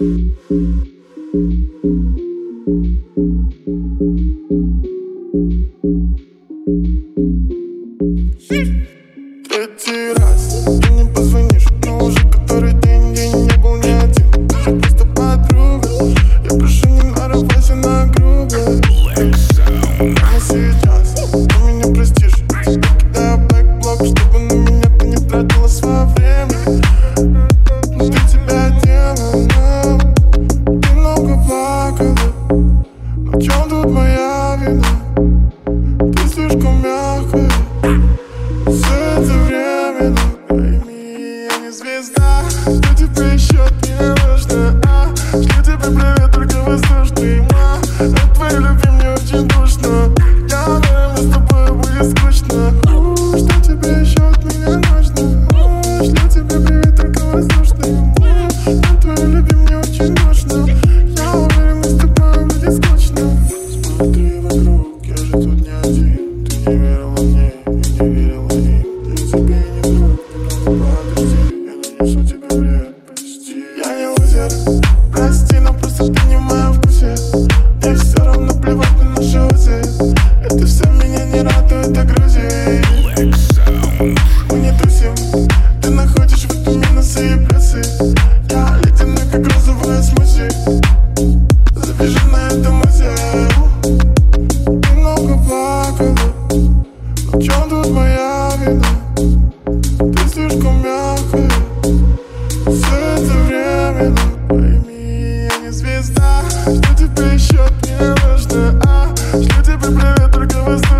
Я прошу не нарывайся на грубость. Еще не нужно, а? Шлю тебе только воздушный, ма От твоей любви мне очень душно. Я уверен, с тобой будет скучно. Что тебе еще от нужно? У, Шлю тебе только воздушный, ма От твоей любви мне очень душно. Я уверен, с тобой будет скучно. Смотри вокруг, я же тут не один. Ты не верила мне, Что тебе еще не нужно, а? Что тебе привет, только воздух